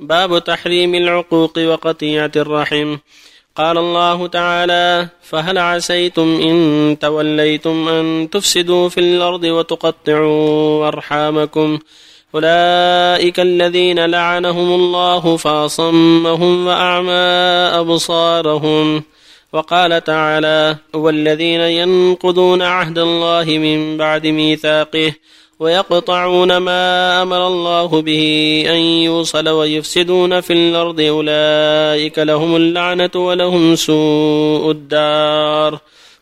باب تحريم العقوق وقطيعة الرحم. قال الله تعالى فهل عسيتم إن توليتم أن تفسدوا في الأرض وتقطعوا أرحامكم؟ أولئك الذين لعنهم الله فأصمهم وأعمى أبصارهم. وقال تعالى والذين ينقضون عهد الله من بعد ميثاقه ويقطعون ما أمر الله به أن يوصل ويفسدون في الأرض أولئك لهم اللعنة ولهم سوء الدار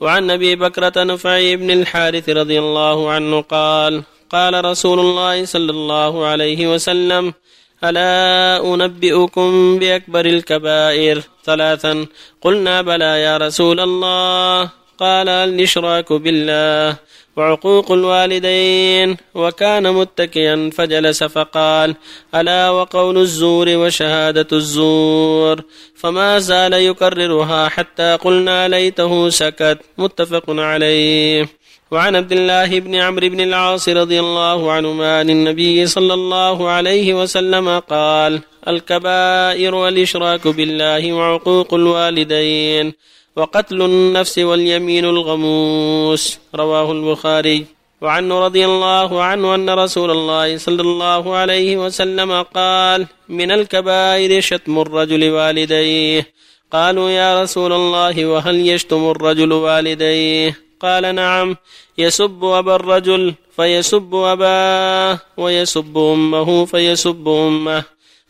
وعن أبي بكرة نفعي بن الحارث رضي الله عنه قال قال رسول الله صلى الله عليه وسلم ألا أنبئكم بأكبر الكبائر ثلاثا؟ قلنا بلى يا رسول الله. قال الإشراك بالله وعقوق الوالدين وكان متكئا فجلس فقال ألا وقول الزور وشهادة الزور فما زال يكررها حتى قلنا ليته سكت متفق عليه. وعن عبد الله بن عمرو بن العاص رضي الله عنهما عن النبي صلى الله عليه وسلم قال الكبائر والإشراك بالله وعقوق الوالدين وقتل النفس واليمين الغموس رواه البخاري. وعنه رضي الله عنه أن رسول الله صلى الله عليه وسلم قال من الكبائر شتم الرجل والديه. قالوا يا رسول الله وهل يشتم الرجل والديه؟ قال نعم يسب أبا الرجل فيسب أباه ويسب أمه فيسب أمه.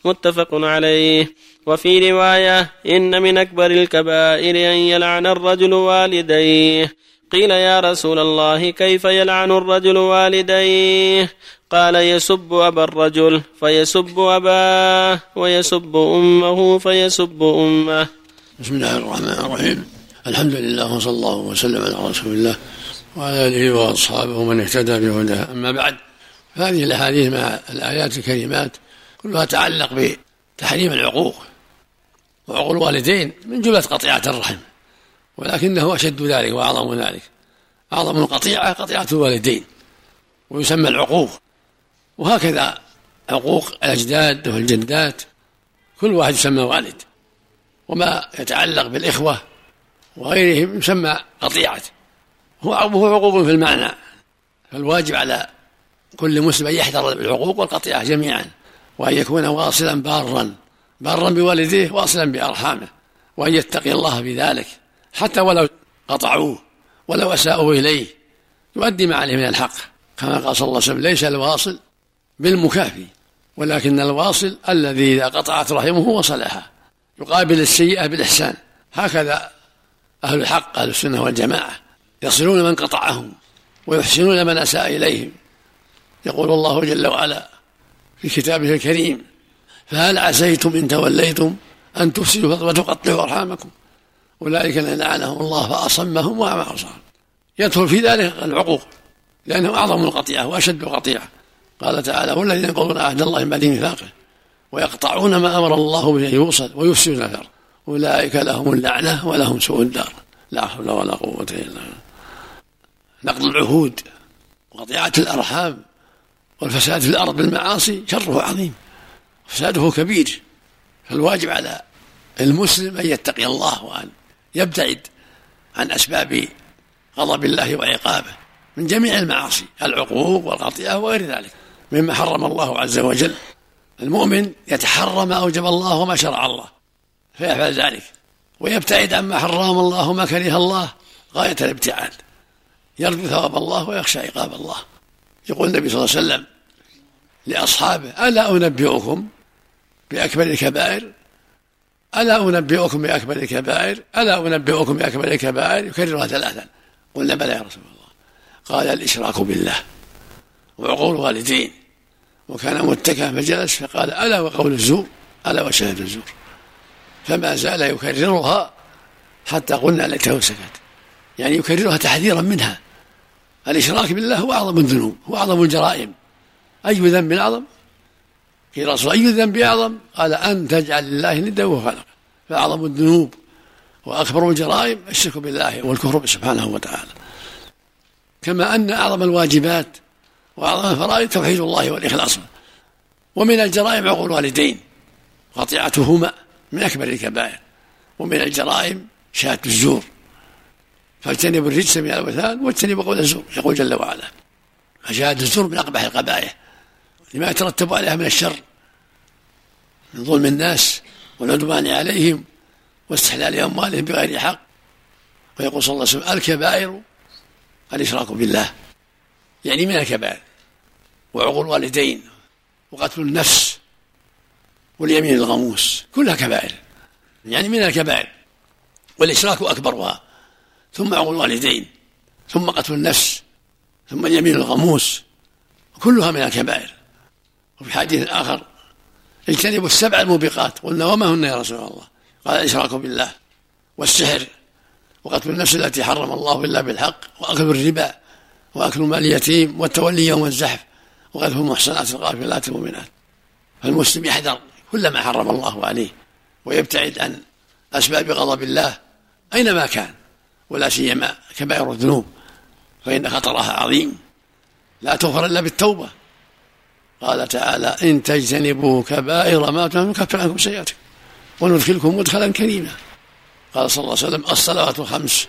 متفق عليه. وفي رواية إن من أكبر الكبائر أن يلعن الرجل والديه. قيل يا رسول الله كيف يلعن الرجل والديه؟ قال يسب أبا الرجل فيسب أباه ويسب أمه فيسب أمه. بسم الله الرحمن الرحيم. الحمد لله وصلى الله وسلم على رسول الله وعلى آله وأصحابه ومن اهتدى بهداه. أما بعد فهذه الأحاديث مع الآيات الكريمات كلها تعلق بتحريم العقوق. وعقوق الوالدين من جملة قطيعة الرحم ولكنه أشد ذلك وأعظم ذلك. أعظم القطيعة قطيعة الوالدين ويسمى العقوق. وهكذا عقوق الأجداد والجدات كل واحد يسمى والد. وما يتعلق بالإخوة وغيرهم يسمى قطيعة. هو عقوق في المعنى. فالواجب على كل مسلم أن يحذر العقوق والقطيعة جميعا وأن يكون واصلا بارا بارا بوالديه وأصلا بأرحامه وأن يتقي الله في ذلك حتى ولو قطعوه ولو أساءوا إليه. يؤدي ما عليه من الحق. كما قال صلى الله عليه وسلم ليس الواصل بالمكافي ولكن الواصل الذي إذا قطعت رحمه وصلها يقابل السيئة بالإحسان. هكذا أهل الحق أهل السنة والجماعة يصلون من قطعهم ويحسنون من أساء إليهم. يقول الله جل وعلا في كتابه الكريم فهل عسيتم إن توليتم أن تفسدوا وتقطعوا أرحامكم؟ أولئك الذين لعنهم الله فأصمهم وأعمى أبصارهم يدخل في ذلك العقوق لأنه أعظم القطيعة وأشد القطيعة. قال تعالى والذين ينقضون عهد الله من بعد ميثاقه ويقطعون ما أمر الله به أن يوصل ويفسدون الأرض. أولئك لهم اللعنة ولهم سوء الدار. لا حول ولا قوة إلا بالله. نقض العهود وقطيعة الأرحام والفساد في الأرض بالمعاصي شره عظيم. فساده كبير فالواجب على المسلم أن يتقي الله وأن يبتعد عن أسباب غضب الله وعقابه من جميع المعاصي العقوق والقطيعة وغير ذلك. مما حرم الله عز وجل المؤمن يتحرى ما أوجب الله وما شرع الله فيفعل ذلك ويبتعد عما حرم الله وما كره الله غاية الابتعاد يرجو ثواب الله ويخشى عقاب الله. يقول النبي صلى الله عليه وسلم لأصحابه ألا أنبئكم بأكبر الكبائر؟ ألا أنبئكم بأكبر الكبائر؟ ألا أنبئكم بأكبر الكبائر؟ يكررها ثلاثا. قلنا بلى يا رسول الله. قال الإشراك بالله وعقول الوالدين. وكان متكئا فجلس فقال ألا وقول الزور؟ ألا وشهادة الزور. فما زال يكررها حتى قلنا ليته سكت. يعني يكررها تحذيرا منها. الإشراك بالله هو أعظم الذنوب هو أعظم الجرائم. أي ذنب أعظم؟ قيل رسول أي ذنب أعظم؟ قال أن تجعل لله ندا وخلقه فأعظم الذنوب وأكبر الجرائم الشرك بالله والكفر سبحانه وتعالى. كما أن أعظم الواجبات وأعظم الفرائض توحيد الله والإخلاص ومن الجرائم عقول الوالدين قطيعتهما من أكبر الكبائر. ومن الجرائم شهادة الزور. فاجتنبوا الرجس من الأوثان واجتنبوا قول الزور يقول جل وعلا فشهادة الزور من أقبح القبائح. لما يترتب عليها من الشر من ظلم الناس والعدوان عليهم واستحلال أموالهم بغير حق. ويقول صلى الله عليه وسلم الكبائر الإشراك بالله. يعني من الكبائر؟ وعقول الوالدين وقتل النفس واليمين الغموس كلها كبائر. يعني من الكبائر. والإشراك أكبرها. ثم عقول الوالدين ثم قتل النفس ثم اليمين الغموس كلها من الكبائر. وفي حديث آخر اجتنبوا السبع الموبقات. قلنا وما هن يا رسول الله؟ قال الإشراك بالله والسحر وقتل النفس التي حرم الله إلا بالحق وأكل الربا وأكل مال اليتيم والتولي يوم الزحف وقذف المحصنات الغافلات المؤمنات. فالمسلم يحذر كل ما حرم الله عليه ويبتعد عن أسباب غضب الله أينما كان ولا سيما كبائر الذنوب فإن خطرها عظيم. لا تغفر إلا بالتوبة. قال تعالى إن تجتنبوا كبائر ما تنهون نكفر عنكم سيئاتكم وندخلكم مدخلا كريما. قال صلى الله عليه وسلم الصلوات الخمس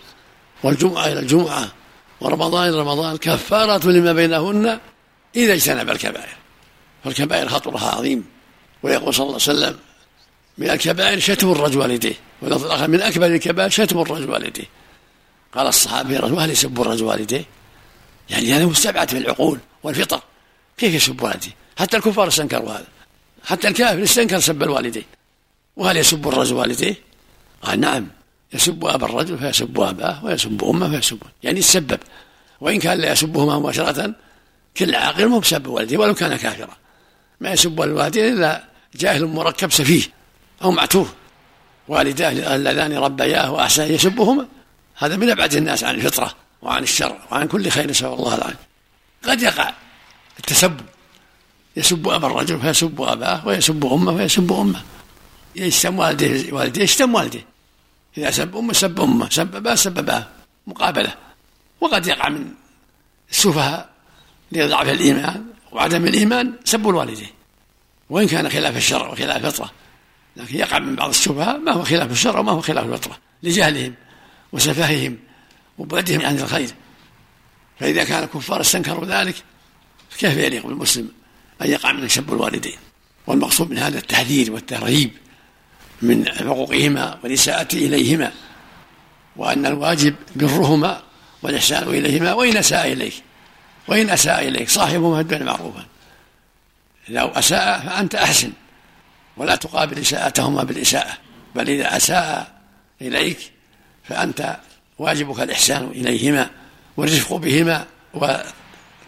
والجمعة إلى الجمعة ورمضان إلى رمضان كفارة لما بينهن إذا اجتنب الكبائر. فالكبائر خطرها عظيم. ويقول صلى الله عليه وسلم من الكبائر شتم الرجل والديه. واللفظ الآخر من أكبر الكبائر شتم الرجل والديه. قال الصحابي هل يسب الرجل والديه؟ يعني هذا مستبعد في العقول والفطر. كيف يسب والديه؟ حتى الكفار استنكروا هذا. حتى الكافر استنكر سب الوالدين. وهل يسب الرجل والديه؟ قال نعم يسب أبا الرجل فيسب أباه ويسب أمه فيسب. يعني يتسبب وإن كان لا يسبهما مباشرة كل عاقل مو بسب والديه ولو كان كافرا. ما يسب الوالدين إلا جاهل مركب سفيه أو معتوه. والداه اللذان ربياه وأحسن يسبهما. هذا من أبعد الناس عن الفطرة وعن الشرع وعن كل خير نسأل الله العافية قد يقع التسبب. يسب أبا الرجل فيسب أباه ويسب أمه فيسب أمه. يشتم والديه والديه يشتم والديه إذا سب أمه سب أمه سب أباه سب أباه. مقابلة. وقد يقع من السفهاء لضعف الإيمان وعدم الإيمان سب الوالدين وإن كان خلاف الشرع وخلاف الفطرة. لكن يقع من بعض السفهاء ما هو خلاف الشرع وما هو خلاف الفطرة. لجهلهم وسفههم وبعدهم عن الخير. فإذا كان الكفار استنكروا ذلك فكيف يليق بالمسلم أن يقع من سب الوالدين؟ والمقصود من هذا التحذير والترهيب من حقوقهما والإساءة إليهما وأن الواجب برهما والإحسان إليهما وإن أساء إليك وإن أساء إليك صاحبهما الدنيا معروفا. لو أساء فأنت أحسن ولا تقابل إساءتهما بالإساءة بل إذا أساء إليك فأنت واجبك الإحسان إليهما والرفق بهما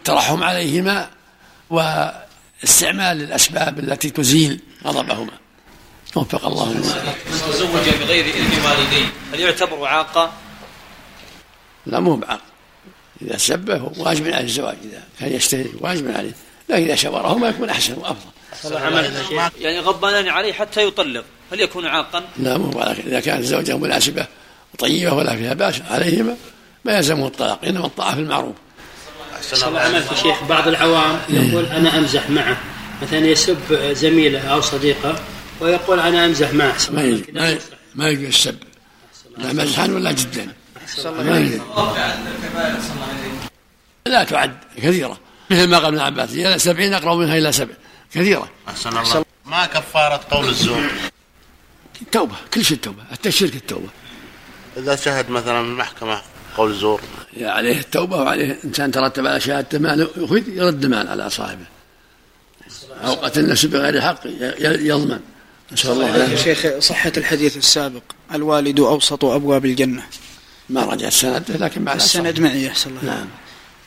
والترحم عليهما واستعمال الأسباب التي تزيل غضبهما. وفق الله من تزوج بغير إذن والديه هل يعتبر عاقا؟ لا مو بعاق إذا سبه واجب عليه الزواج إذا كان يشتهي واجب عليه لكن إذا شاوره ما يكون أحسن وأفضل. يعني غضبانان عليه حتى يطلق هل يكون عاقا؟ لا مو إذا كانت الزوجة مناسبة وطيبة ولا فيها بأس عليهما ما يلزمه الطلاق إنما الطاعة في المعروف. الله. عليه شيخ بعض العوام يقول أنا أمزح معه. مثلا يسب زميلة أو صديقة ويقول أنا أمزح معه. ما يجوز ما, ما يجوز السب. لا مزحا ولا جدا. ما يجوز لا تعد كثيرة. مثل ما قال ابن عباس إلى سبعين أقرب منها إلى سبع. كثيرة. أحسن الله. ما كفارة قول الزور؟ التوبة كل شيء التوبة حتى الشرك التوبة. إذا شهد مثلا المحكمة قول زور. عليه التوبة وعليه إنسان ترتب على شهادة مال يخذ يرد مال على صاحبه. أو قتل نفسه بغير حق يضمن. نسأل الله يا شيخ صحة الحديث السابق. الوالد أوسط أبواب الجنة. ما رجع السند لكن بعد السند معي أحسن الله. نعم.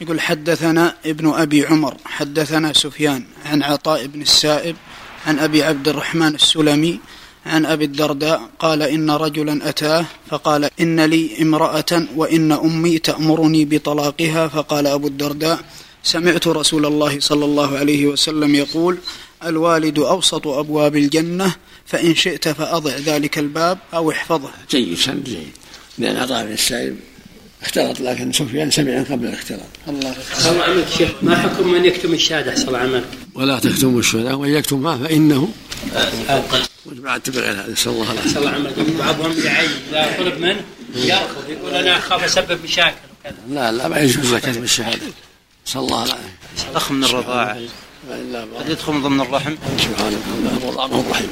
يقول حدثنا ابن أبي عمر حدثنا سفيان عن عطاء بن السائب عن أبي عبد الرحمن السلمي عن أبي الدرداء قال إن رجلا أتاه فقال إن لي امرأة وإن أمي تأمرني بطلاقها فقال أبو الدرداء سمعت رسول الله صلى الله عليه وسلم يقول الوالد أوسط أبواب الجنة فإن شئت فأضع ذلك الباب أو احفظه. جيد سند جيد. لأن عطاء بن السائب اختلط لكن سفيان سمع قبل الاختلاط. الله صلى الله عليك شيخ ما حكم من يكتم الشهادة؟ صلى الله عليك ولا تكتموا الشهداء وإن يكتمها فإنه بعد تبع هذا نسأل الله العافية. صلى الله عليك بعضهم يعين إذا طلب منه يرفض يقول أنا أخاف أسبب مشاكل وكذا. لا لا ما يجوز لك كتم الشهادة نسأل الله العافية. أخ من الرضاعة. إلا قد يدخل من ضمن الرحم. سبحانك اللهم وضع الرحيم